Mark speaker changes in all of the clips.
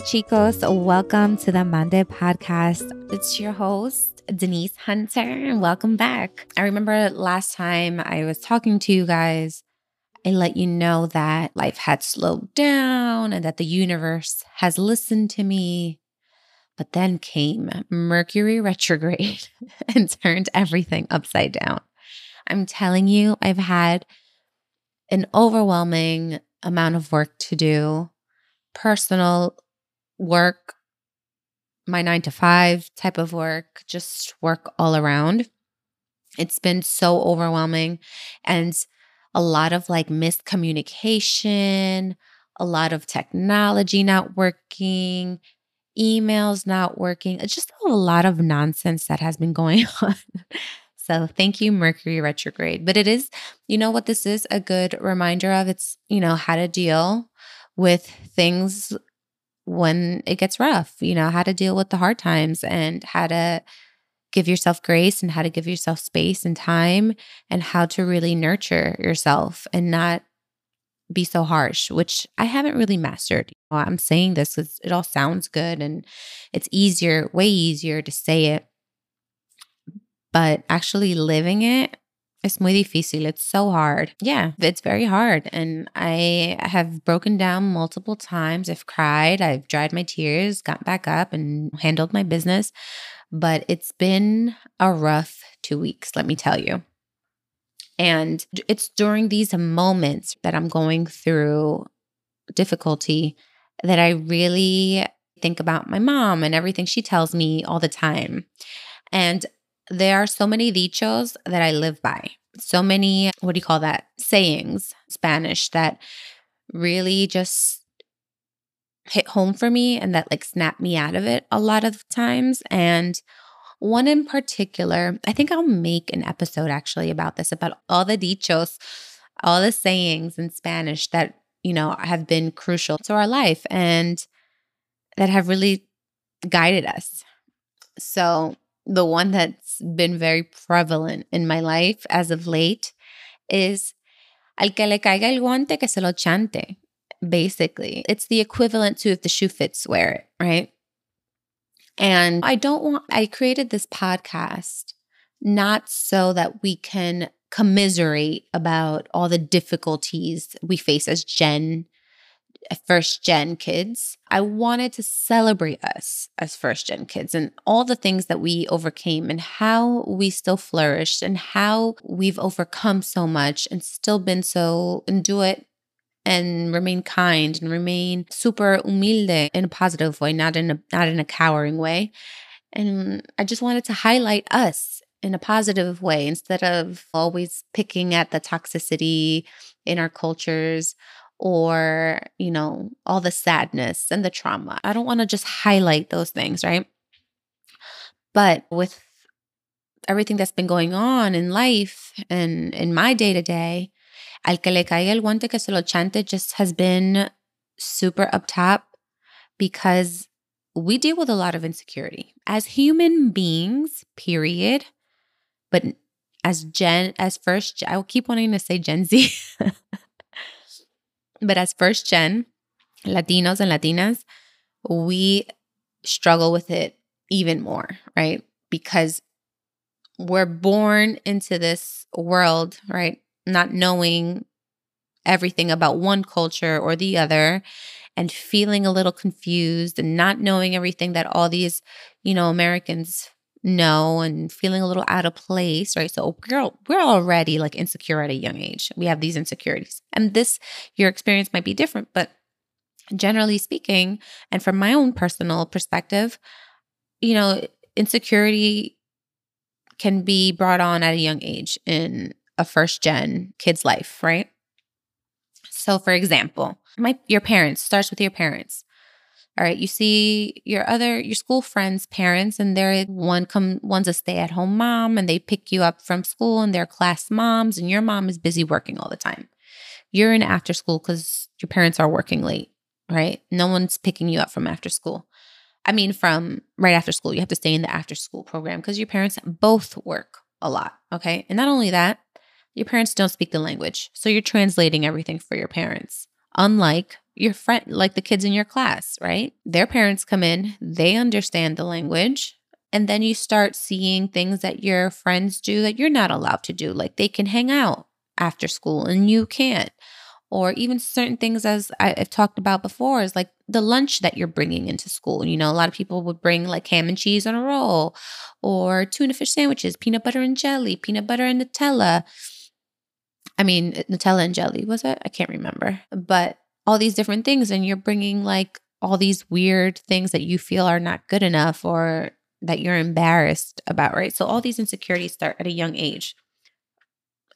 Speaker 1: Chicos. Welcome to the Mande podcast. It's your host, Denise Hunter, and welcome back. I remember last time I was talking to you guys, I let you know that life had slowed down and that the universe has listened to me. But then came Mercury retrograde and turned everything upside down. I'm telling you, I've had an overwhelming amount of work to do personal work, my nine to five type of work, just work all around. It's been so overwhelming and a lot of like miscommunication, a lot of technology not working, emails not working. It's just a lot of nonsense that has been going on. So thank you, Mercury retrograde. But it is, you know what this is a good reminder of? It's, you know, how to deal with things when it gets rough, you know, how to deal with the hard times and how to give yourself grace and how to give yourself space and time and how to really nurture yourself and not be so harsh, which I haven't really mastered. I'm saying this because it all sounds good and it's easier, way easier to say it but actually living it it's muy difícil. It's so hard. Yeah, it's very hard. And I have broken down multiple times. I've cried, I've dried my tears, got back up and handled my business. But it's been a rough two weeks, let me tell you. And it's during these moments that I'm going through difficulty that I really think about my mom and everything she tells me all the time. And there are so many dichos that I live by. So many, what do you call that? Sayings, Spanish, that really just hit home for me and that like snapped me out of it a lot of times. And one in particular, I think I'll make an episode actually about this, about all the dichos, all the sayings in Spanish that, you know, have been crucial to our life and that have really guided us. So the one been very prevalent in my life as of late is al que le caiga el guante que se lo chante. Basically, it's the equivalent to if the shoe fits, wear it, right? And I don't want, I created this podcast not so that we can commiserate about all the difficulties we face as Gen first gen kids. I wanted to celebrate us as first gen kids and all the things that we overcame and how we still flourished and how we've overcome so much and still been so and do it and remain kind and remain super humilde in a positive way, not in a not in a cowering way. And I just wanted to highlight us in a positive way instead of always picking at the toxicity in our cultures or, you know, all the sadness and the trauma. I don't want to just highlight those things, right? But with everything that's been going on in life and in my day to day, al que le caiga el guante que se lo chante just has been super up top because we deal with a lot of insecurity as human beings, period. But as Gen, as first, I will keep wanting to say Gen Z. But as first gen Latinos and Latinas, we struggle with it even more, right? Because we're born into this world, right? Not knowing everything about one culture or the other and feeling a little confused and not knowing everything that all these, you know, Americans know and feeling a little out of place, right? So we're we're already like insecure at a young age. We have these insecurities. And this your experience might be different, but generally speaking, and from my own personal perspective, you know, insecurity can be brought on at a young age in a first gen kid's life, right? So for example, my your parents starts with your parents. All right, you see your other your school friends' parents, and they're one come one's a stay at home mom, and they pick you up from school, and they're class moms, and your mom is busy working all the time. You're in after school because your parents are working late, right? No one's picking you up from after school. I mean, from right after school, you have to stay in the after school program because your parents both work a lot. Okay. And not only that, your parents don't speak the language. So you're translating everything for your parents unlike your friend, like the kids in your class, right? Their parents come in, they understand the language. And then you start seeing things that your friends do that you're not allowed to do. Like they can hang out after school and you can't. Or even certain things, as I've talked about before, is like the lunch that you're bringing into school. You know, a lot of people would bring like ham and cheese on a roll or tuna fish sandwiches, peanut butter and jelly, peanut butter and Nutella. I mean, Nutella and jelly, was it? I can't remember. But all these different things and you're bringing like all these weird things that you feel are not good enough or that you're embarrassed about, right? So all these insecurities start at a young age.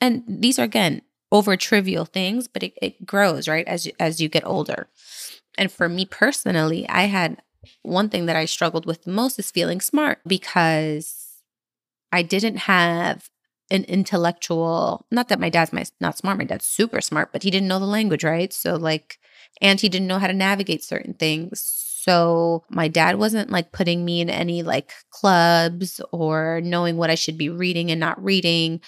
Speaker 1: And these are again over trivial things, but it, it grows, right? As as you get older. And for me personally, I had one thing that I struggled with the most is feeling smart because I didn't have an intellectual not that my dad's my, not smart my dad's super smart but he didn't know the language right? So like and he didn't know how to navigate certain things. So my dad wasn't like putting me in any like clubs or knowing what i should be reading and not reading.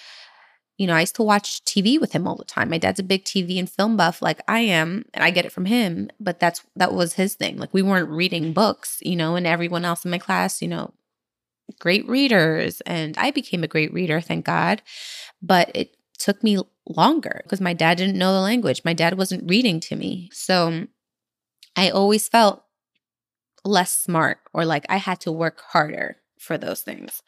Speaker 1: You know i used to watch tv with him all the time. My dad's a big tv and film buff like i am and i get it from him but that's that was his thing. Like we weren't reading books you know and everyone else in my class you know great readers and I became a great reader, thank God. But it took me longer because my dad didn't know the language. My dad wasn't reading to me. So I always felt less smart or like I had to work harder for those things.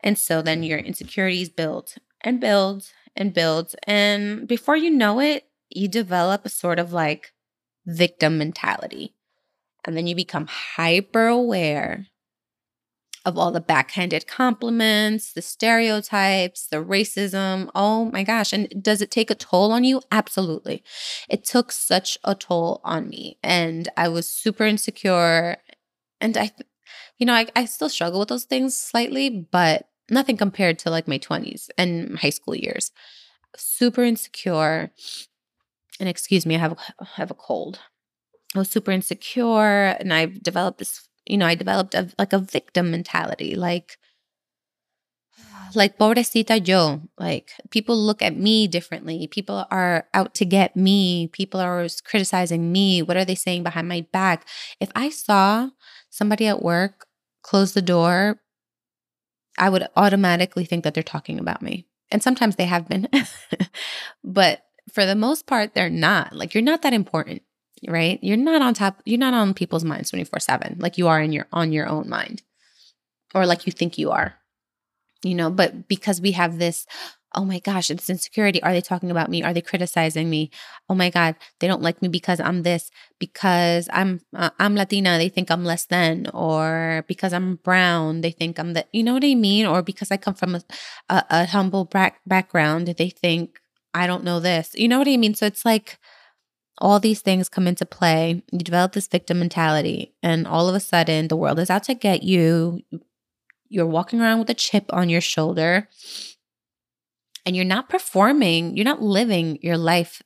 Speaker 1: And so then your insecurities build and build and build. And before you know it, you develop a sort of like victim mentality. And then you become hyper aware of all the backhanded compliments, the stereotypes, the racism. Oh my gosh. And does it take a toll on you? Absolutely. It took such a toll on me. And I was super insecure. And I, you know, I, I still struggle with those things slightly, but nothing compared to like my 20s and high school years. Super insecure. And excuse me, I have, I have a cold. I was super insecure and I've developed this you know, I developed a, like a victim mentality, like, like pobrecita yo. Like people look at me differently. People are out to get me. People are criticizing me. What are they saying behind my back? If I saw somebody at work close the door, I would automatically think that they're talking about me. And sometimes they have been. but for the most part, they're not. Like, you're not that important right? You're not on top, you're not on people's minds 24 7, like you are in your on your own mind. Or like you think you are. You know, but because we have this, oh my gosh, it's insecurity. Are they talking about me? Are they criticizing me? Oh my God, they don't like me because I'm this, because I'm uh, I'm Latina, they think I'm less than, or because I'm brown, they think I'm the, you know what I mean? Or because I come from a, a, a humble back, background, they think I don't know this. You know what I mean? So it's like all these things come into play. You develop this victim mentality, and all of a sudden, the world is out to get you. You're walking around with a chip on your shoulder, and you're not performing, you're not living your life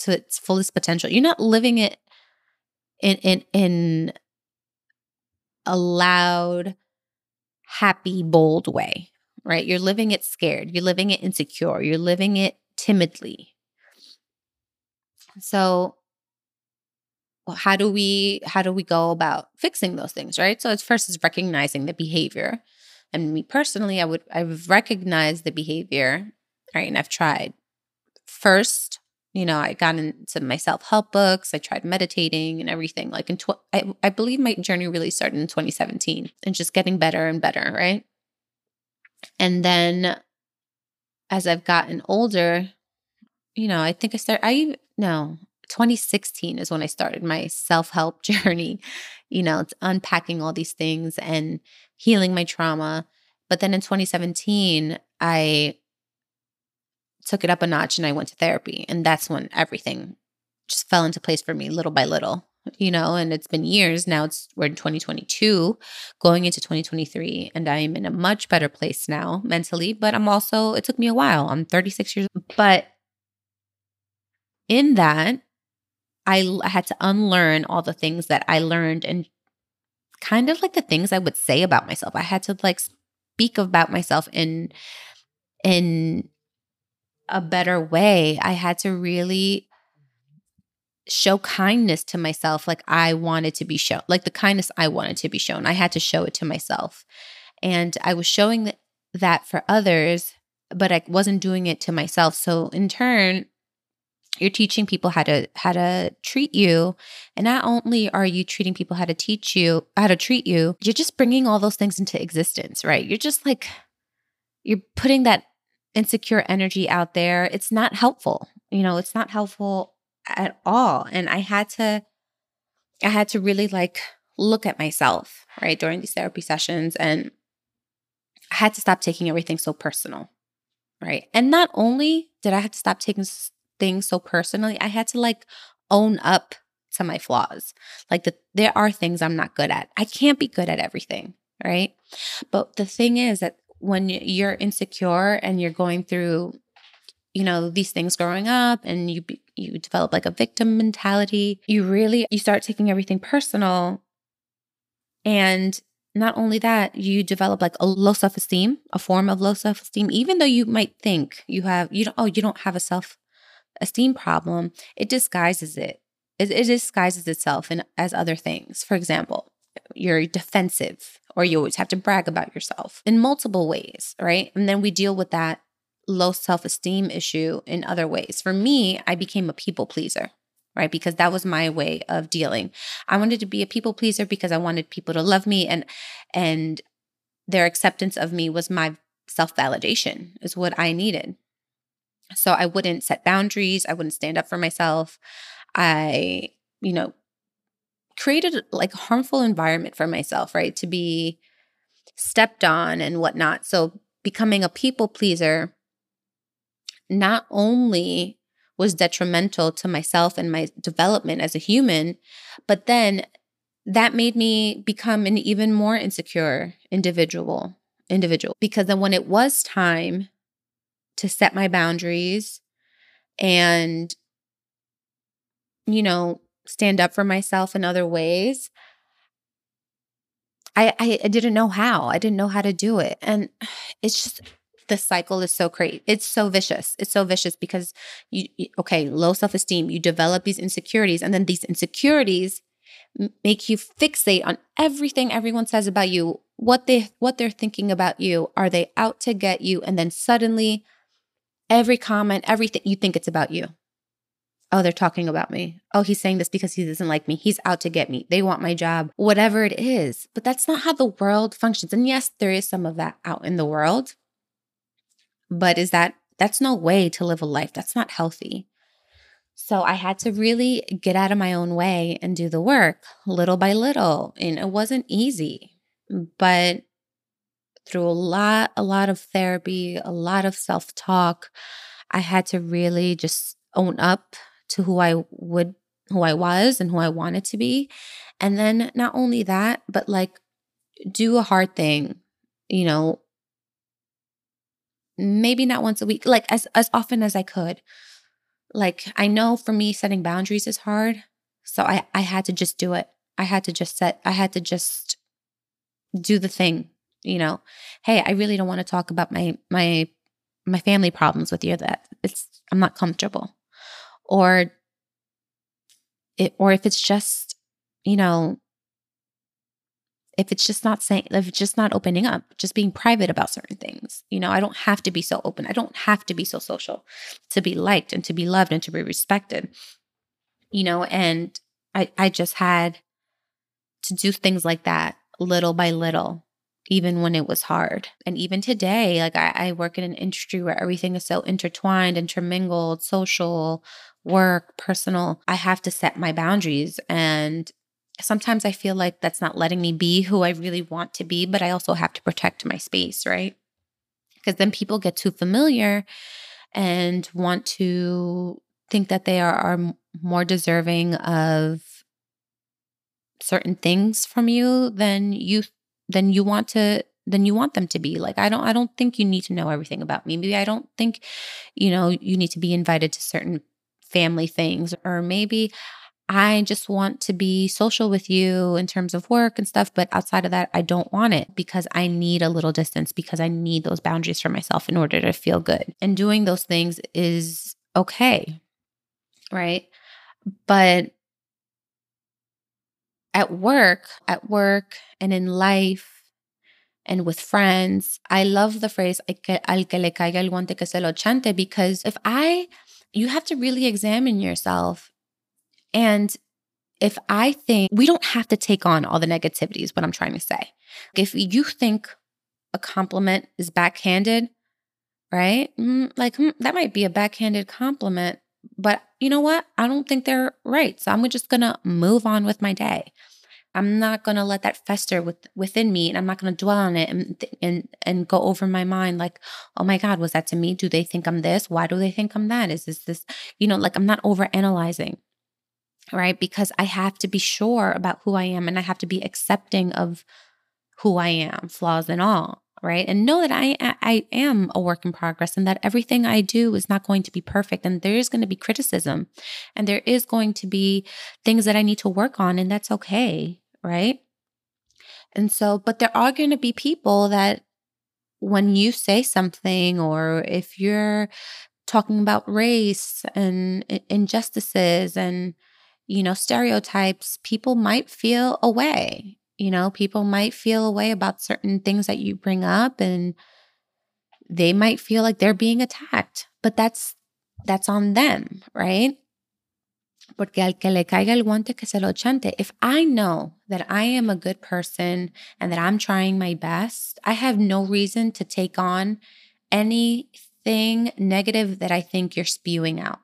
Speaker 1: to its fullest potential. You're not living it in in in a loud, happy, bold way, right? You're living it scared. You're living it insecure. You're living it timidly. So how do we how do we go about fixing those things, right? So it's first is recognizing the behavior. And me personally, I would I've recognized the behavior, right? And I've tried. First, you know, I got into my self-help books, I tried meditating and everything. Like in tw- I, I believe my journey really started in 2017 and just getting better and better, right? And then as I've gotten older, you know, I think I started I no, 2016 is when I started my self help journey. You know, it's unpacking all these things and healing my trauma. But then in 2017, I took it up a notch and I went to therapy. And that's when everything just fell into place for me little by little, you know, and it's been years. Now it's we're in 2022, going into 2023, and I am in a much better place now mentally. But I'm also, it took me a while. I'm 36 years, but in that, I, had to unlearn all the things that I learned and kind of like the things I would say about myself. I had to like speak about myself in in a better way. I had to really show kindness to myself like I wanted to be shown, like the kindness I wanted to be shown. I had to show it to myself. And I was showing that for others, but I wasn't doing it to myself. So in turn, you're teaching people how to how to treat you. And not only are you treating people how to teach you how to treat you you're just bringing all those things into existence right? You're just like you're putting that insecure energy out there. It's not helpful you know it's not helpful at all. And i had to i had to really like look at myself right during these therapy sessions and i had to stop taking everything so personal right? And not only did i have to stop taking things so personally, I had to like own up to my flaws. Like that there are things I'm not good at. I can't be good at everything, right? But the thing is that when you're insecure and you're going through you know these things growing up and you you develop like a victim mentality, you really you start taking everything personal and not only that, you develop like a low self-esteem, a form of low self-esteem, even though you might think you have, you don't, oh, you don't have a self esteem problem, it disguises it. It, it disguises itself in, as other things. For example, you're defensive or you always have to brag about yourself in multiple ways, right? And then we deal with that low self esteem issue in other ways. For me, I became a people pleaser, right? Because that was my way of dealing. I wanted to be a people pleaser because I wanted people to love me and and their acceptance of me was my self validation is what I needed. So I wouldn't set boundaries. I wouldn't stand up for myself. I, you know, created uh, like a harmful environment for myself, right? To be stepped on and whatnot. So becoming a people pleaser not only was detrimental to myself and my development as a human, but then that made me become an even more insecure individual individual because then when it was time to set my boundaries and, you know, stand up for myself in other ways. I, I, I didn't know how. I didn't know how to do it. And it's just the cycle is so crazy. It's so vicious. It's so vicious because you, okay, low self esteem, you develop these insecurities, and then these insecurities make you fixate on everything everyone says about you, what they what they're thinking about you. Are they out to get you? And then suddenly Every comment, everything, you think it's about you. Oh, they're talking about me. Oh, he's saying this because he doesn't like me. He's out to get me. They want my job, whatever it is. But that's not how the world functions. And yes, there is some of that out in the world. But is that, that's no way to live a life. That's not healthy. So I had to really get out of my own way and do the work little by little. And it wasn't easy, but through a lot, a lot of therapy, a lot of self talk, I had to really just own up to who I would, who I was and who I wanted to be. And then not only that, but like do a hard thing, you know, maybe not once a week, like as, as often as I could. Like I know for me, setting boundaries is hard. So I, I had to just do it. I had to just set, I had to just do the thing you know, hey, I really don't want to talk about my my my family problems with you that it's I'm not comfortable. Or it or if it's just, you know, if it's just not saying if it's just not opening up, just being private about certain things. You know, I don't have to be so open. I don't have to be so social to be liked and to be loved and to be respected. You know, and I I just had to do things like that little by little even when it was hard. And even today, like I, I, work in an industry where everything is so intertwined, intermingled, social, work, personal. I have to set my boundaries. And sometimes I feel like that's not letting me be who I really want to be, but I also have to protect my space, right? Because then people get too familiar and want to think that they are, are more deserving of certain things from you than you then you want to then you want them to be. Like i don't i don't think you need to know everything about me. Maybe i don't think you know you need to be invited to certain family things or maybe i just want to be social with you in terms of work and stuff but outside of that i don't want it because i need a little distance because i need those boundaries for myself in order to feel good. And doing those things is okay right? But at work, at work and in life and with friends, I love the phrase al que le caiga el guante que se lo chante because if I, you have to really examine yourself. And if I think we don't have to take on all the negativity, is what I'm trying to say. If you think a compliment is backhanded, right? Mm, like hmm, that might be a backhanded compliment, but you know what? I don't think they're right. So I'm just going to move on with my day. I'm not going to let that fester with, within me and I'm not going to dwell on it and, and and go over my mind like, "Oh my god, was that to me? Do they think I'm this? Why do they think I'm that? Is this this, you know, like I'm not over analyzing." Right? Because I have to be sure about who I am and I have to be accepting of who I am, flaws and all right? And know that i i am a work in progress and that everything i do is not going to be perfect and there is going to be criticism and there is going to be things that i need to work on and that's okay right? And so but there are going to be people that when you say something or if you're talking about race and injustices and you know stereotypes people might feel away you know, people might feel a way about certain things that you bring up and they might feel like they're being attacked, but that's that's on them, right? Porque al que le caiga el guante que se lo chante. If I know that I am a good person and that I'm trying my best, I have no reason to take on anything negative that I think you're spewing out,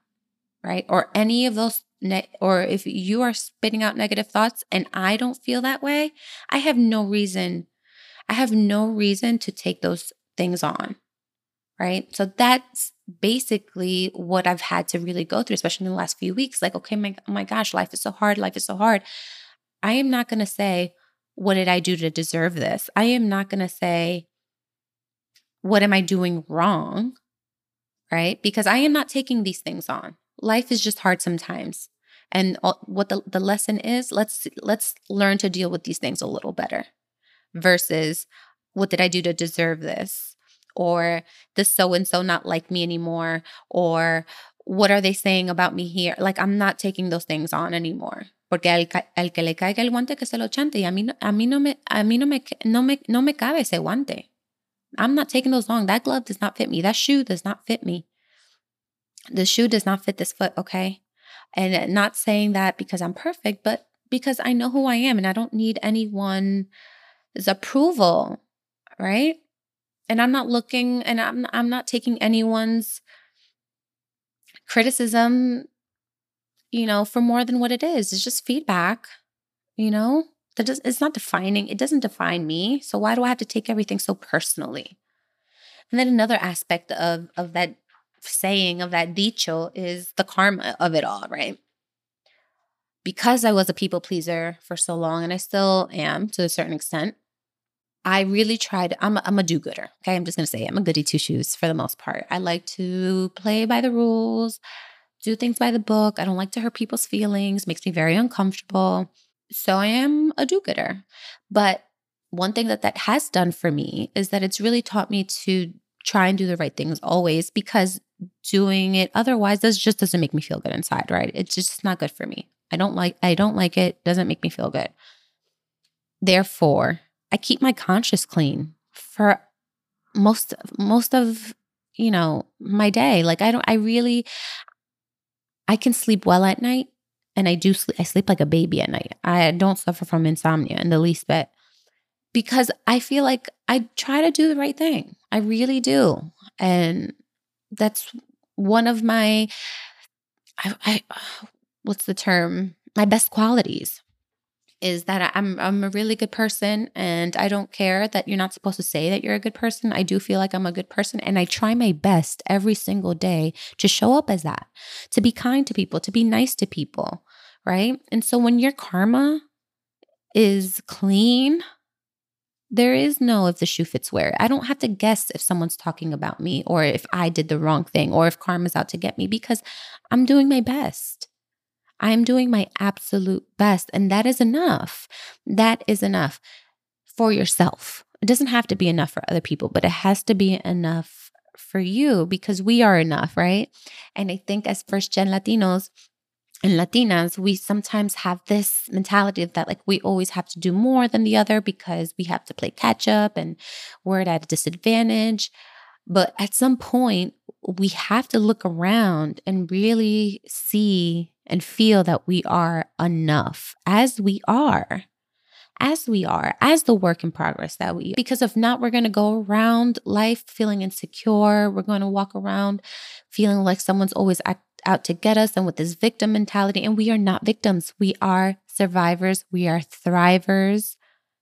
Speaker 1: right? Or any of those ne- or if you are spitting out negative thoughts and I don't feel that way, I have no reason I have no reason to take those things on. Right? So that's basically what I've had to really go through especially in the last few weeks like okay my oh my gosh, life is so hard, life is so hard. I am not going to say what did I do to deserve this? I am not going to say what am I doing wrong? Right? Because I am not taking these things on. Life is just hard sometimes. And what the, the lesson is let's let's learn to deal with these things a little better versus what did i do to deserve this? or this so and so not like me anymore or what are they saying about me here? Like i'm not taking those things on anymore. Porque al, al que le caiga el guante que se lo chante y a mí, a mí, no, me, a mí no, me, no, me, no me cabe ese guante. I'm not taking those long that glove does not fit me. That shoe does not fit me the shoe does not fit this foot okay and not saying that because I'm perfect, but because I know who I am and I don't need anyone's approval, right? And I'm not looking and I'm I'm not taking anyone's criticism, you know, for more than what it is. It's just feedback, you know? That does it's not defining, it doesn't define me. So why do I have to take everything so personally? And then another aspect of of that saying of that dicho is the karma of it all, right? Because I was a people pleaser for so long, and I still am to a certain extent, I really tried. I'm a, I'm a do gooder. Okay. I'm just going to say I'm a goody two shoes for the most part. I like to play by the rules, do things by the book. I don't like to hurt people's feelings, makes me very uncomfortable. So I am a do gooder. But one thing that that has done for me is that it's really taught me to try and do the right things always because doing it otherwise does just doesn't make me feel good inside, right? It's just not good for me. I don't like I don't like it, doesn't make me feel good. Therefore, I keep my conscience clean for most most of, you know, my day. Like I don't I really I can sleep well at night and I do sleep I sleep like a baby at night. I don't suffer from insomnia in the least bit because I feel like I try to do the right thing. I really do. And that's one of my I, I what's the term? My best qualities is that I'm I'm a really good person and I don't care that you're not supposed to say that you're a good person. I do feel like I'm a good person and I try my best every single day to show up as that, to be kind to people, to be nice to people, right? And so when your karma is clean, there is no if the shoe fits where. I don't have to guess if someone's talking about me or if I did the wrong thing or if karma's out to get me because I'm doing my best. I'm doing my absolute best. And that is enough. That is enough for yourself. It doesn't have to be enough for other people, but it has to be enough for you because we are enough, right? And I think as first gen Latinos, and Latinas, we sometimes have this mentality that like we always have to do more than the other because we have to play catch up and we're at a disadvantage. But at some point, we have to look around and really see and feel that we are enough as we are as we are, as the work in progress that we, because if not, we're going to go around life feeling insecure. We're going to walk around feeling like someone's always act, out to get us and with this victim mentality. And we are not victims. We are survivors. We are thrivers,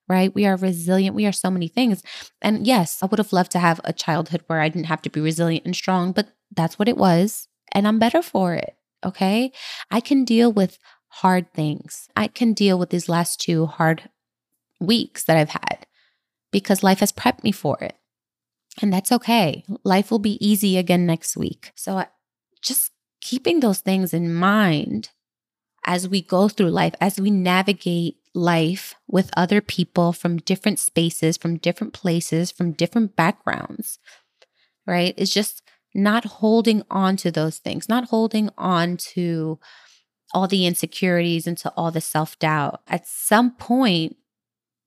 Speaker 1: right? We are resilient. We are so many things. And yes, I would have loved to have a childhood where I didn't have to be resilient and strong, but that's what it was. And I'm better for it. Okay. I can deal with hard things. I can deal with these last two hard weeks that I've had because life has prepped me for it. And that's okay. Life will be easy again next week. So just keeping those things in mind as we go through life, as we navigate life with other people from different spaces, from different places, from different backgrounds, right? Is just not holding on to those things, not holding on to all the insecurities and to all the self doubt. At some point,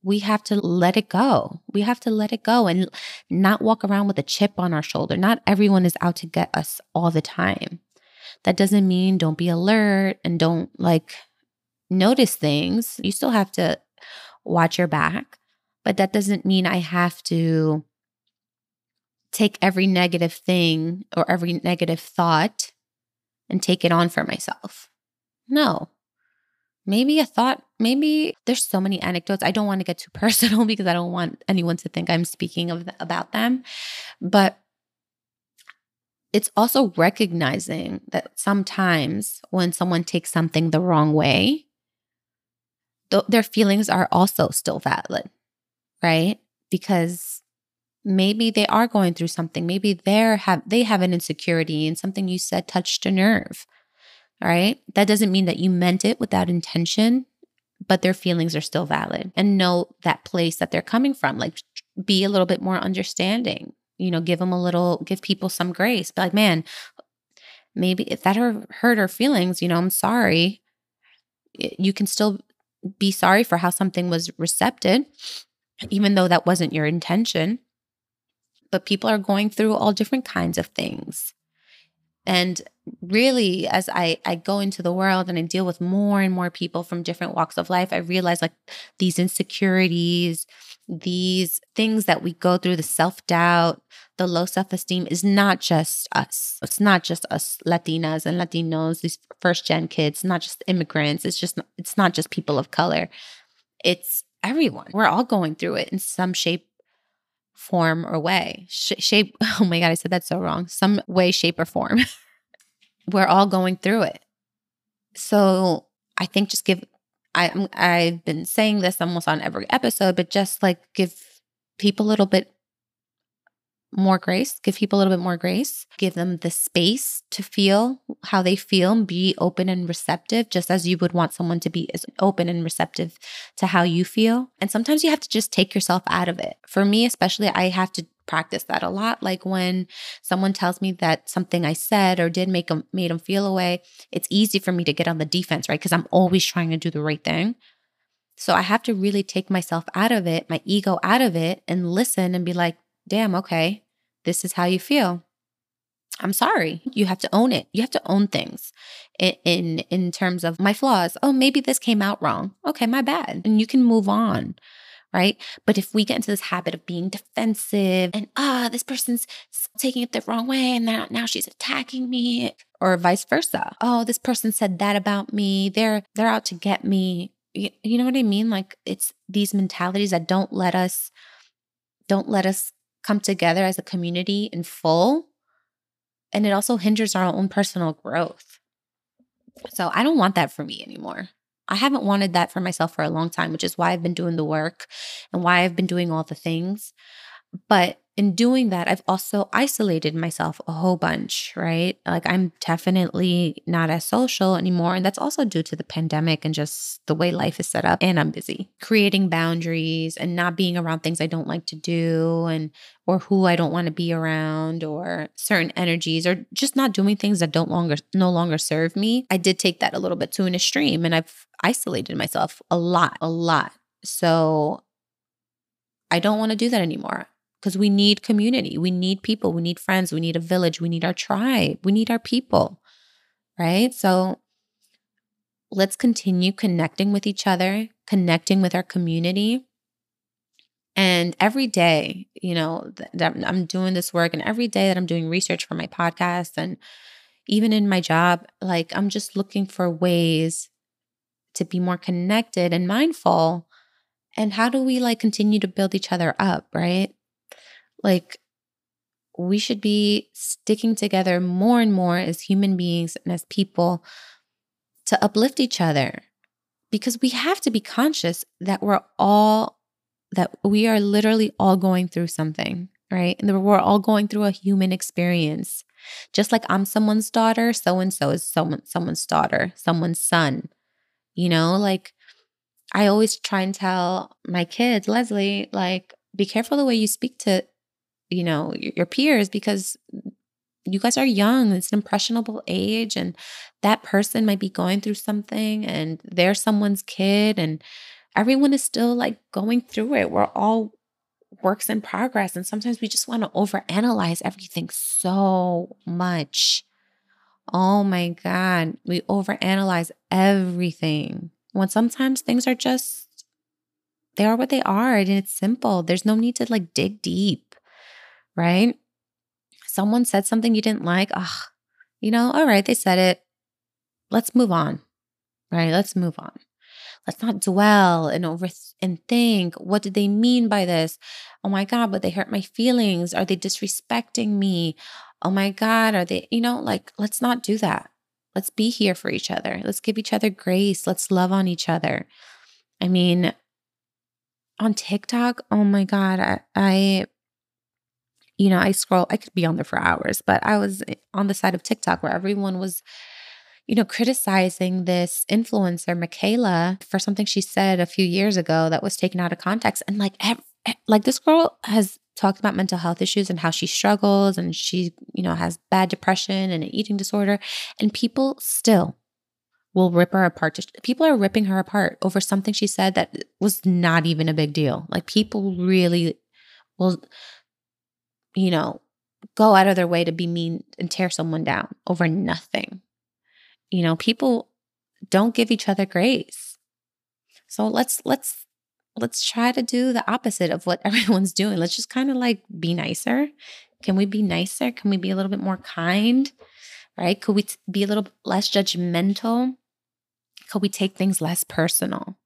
Speaker 1: we have to let it go. We have to let it go and not walk around with a chip on our shoulder. Not everyone is out to get us all the time. That doesn't mean don't be alert and don't like notice things. You still have to watch your back, but that doesn't mean I have to take every negative thing or every negative thought and take it on for myself. No, maybe a thought, maybe there's so many anecdotes. I don't want to get too personal because I don't want anyone to think I'm speaking of about them. But it's also recognizing that sometimes when someone takes something the wrong way, th- their feelings are also still valid, right? Because maybe they are going through something. Maybe they're have they have an insecurity and something you said touched a nerve. All right. That doesn't mean that you meant it without intention, but their feelings are still valid and know that place that they're coming from. Like be a little bit more understanding, you know, give them a little, give people some grace. Be like, man, maybe if that hurt her feelings, you know, I'm sorry. You can still be sorry for how something was recepted, even though that wasn't your intention. But people are going through all different kinds of things. And really, as I, I go into the world and I deal with more and more people from different walks of life, I realize like these insecurities, these things that we go through, the self doubt, the low self esteem is not just us. It's not just us Latinas and Latinos, these first gen kids, not just immigrants. It's just, it's not just people of color. It's everyone. We're all going through it in some shape, form, or way. Sh- shape, oh my God, I said that so wrong. Some way, shape, or form. We're all going through it. So I think just give I I've been saying this almost on every episode, but just like give people a little bit more grace, give people a little bit more grace, give them the space to feel how they feel and be open and receptive, just as you would want someone to be as open and receptive to how you feel. And sometimes you have to just take yourself out of it. For me, especially, I have to practice that a lot. Like when someone tells me that something I said or did make them made them feel away, it's easy for me to get on the defense, right? Because I'm always trying to do the right thing. So I have to really take myself out of it, my ego out of it, and listen and be like, damn, okay, this is how you feel. I'm sorry. You have to own it. You have to own things in, in in terms of my flaws. Oh, maybe this came out wrong. Okay, my bad. And you can move on. Right. But if we get into this habit of being defensive and, ah, this person's taking it the wrong way and now, now she's attacking me, or vice versa. Oh, this person said that about me. They're they're out to get me. You, you know what I mean? Like it's these mentalities that don't let us don't let us come together as a community in full. And it also hinders our own personal growth. So I don't want that for me anymore. I haven't wanted that for myself for a long time, which is why I've been doing the work and why I've been doing all the things. But in doing that, I've also isolated myself a whole bunch, right? Like I'm definitely not as social anymore. And that's also due to the pandemic and just the way life is set up. And I'm busy creating boundaries and not being around things I don't like to do and or who I don't want to be around or certain energies or just not doing things that don't longer no longer serve me. I did take that a little bit to an extreme and I've isolated myself a lot, a lot. So I don't want to do that anymore because we need community. We need people. We need friends. We need a village. We need our tribe. We need our people. Right. So let's continue connecting with each other, connecting with our community. And every day, you know, that I'm doing this work, and every day that I'm doing research for my podcast, and even in my job, like I'm just looking for ways to be more connected and mindful. And how do we like continue to build each other up, right? Like, we should be sticking together more and more as human beings and as people to uplift each other. Because we have to be conscious that we're all that we are literally all going through something right? And we're all going through a human experience. Just like i'm someone's daughter so and so is someone someone's daughter someone's son you know? Like i always try and tell my kids leslie like be careful the way you speak to you know, your peers because you guys are young. It's an impressionable age, and that person might be going through something, and they're someone's kid, and everyone is still like going through it. We're all works in progress, and sometimes we just want to overanalyze everything so much. Oh my God, we overanalyze everything when sometimes things are just, they are what they are, and it's simple. There's no need to like dig deep right? Someone said something you didn't like. Ugh, you know, all right, they said it. Let's move on, right? Let's move on. Let's not dwell and over and think, what did they mean by this? Oh my God, but they hurt my feelings. Are they disrespecting me? Oh my God, are they, you know, like, let's not do that. Let's be here for each other. Let's give each other grace. Let's love on each other. I mean, on TikTok, oh my God, I, I you know, I scroll, I could be on there for hours, but I was eh, on the side of TikTok where everyone was, you know, criticizing this influencer, Mikayla, for something she said a few years ago that was taken out of context. And like, like this girl has talked about mental health issues and how she struggles and she, you know, has bad depression and an eating disorder. And people still will rip her apart. People are ripping her apart over something she said that was not even a big deal. Like people really will you know, go out of their way to be mean and tear someone down over nothing. You know, people don't give each other grace. So let's let's let's try to do the opposite of what everyone's doing. Let's just kind of like be nicer. Can we be nicer? Can we be a little bit more kind? Right? Could we be a little less judgmental? Could we take things less personal?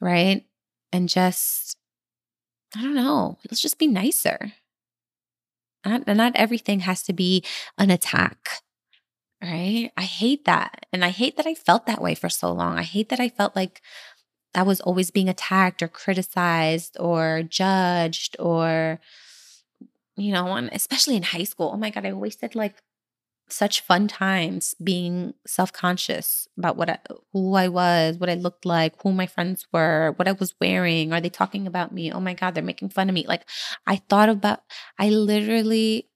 Speaker 1: Right? And just I don't know, let's just be nicer. Not, not everything has to be an attack. Right. I hate that. And I hate that I felt that way for so long. I hate that I felt like I was always being attacked or criticized or judged or, you know, especially in high school. Oh my God, I wasted like such fun times being self-conscious about what I, who I was, what I looked like, who my friends were, what I was wearing. Are they talking about me? Oh my god, they're making fun of me. Like I thought about I literally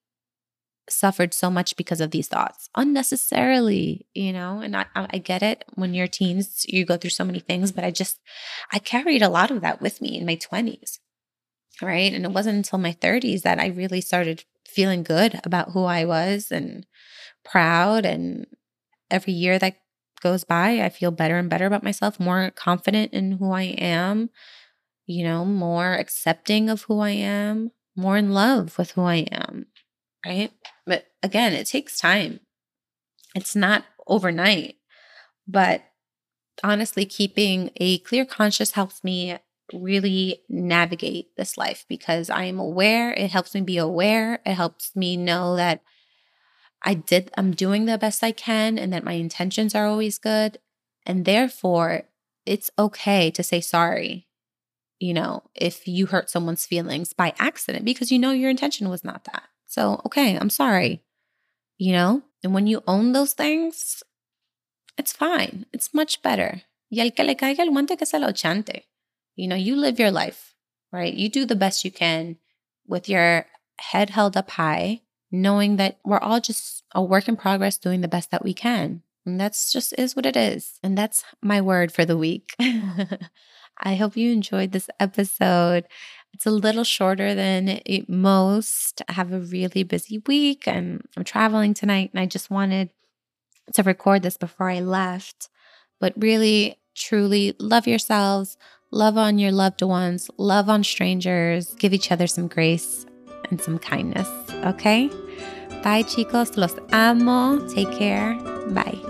Speaker 1: suffered so much because of these thoughts unnecessarily, you know? And I I get it when you're teens, you go through so many things, but I just I carried a lot of that with me in my 20s. Right? And it wasn't until my 30s that I really started feeling good about who I was and proud. And every year that goes by, I feel better and better about myself, more confident in who I am, you know, more accepting of who I am, more in love with who I am. Right. But again, it takes time. It's not overnight. But honestly, keeping a clear conscience helps me really navigate this life because I am aware. It helps me be aware. It helps me know that I did, I'm doing the best I can and that my intentions are always good. And therefore, it's okay to say sorry. you know, if you hurt someone's feelings by accident because you know your intention was not that. So, okay, I'm sorry, you know? And when you own those things, it's fine. It's much better. Y que le caiga el que se lo chante. You know, you live your life, right? You do the best you can with your head held up high, knowing that we're all just a work in progress doing the best that we can. And that's just is what it is. And that's my word for the week. I hope you enjoyed this episode. It's a little shorter than most. I have a really busy week and I'm traveling tonight, and I just wanted to record this before I left. But really, truly love yourselves, love on your loved ones, love on strangers, give each other some grace and some kindness, okay? Bye, chicos. Los amo. Take care. Bye.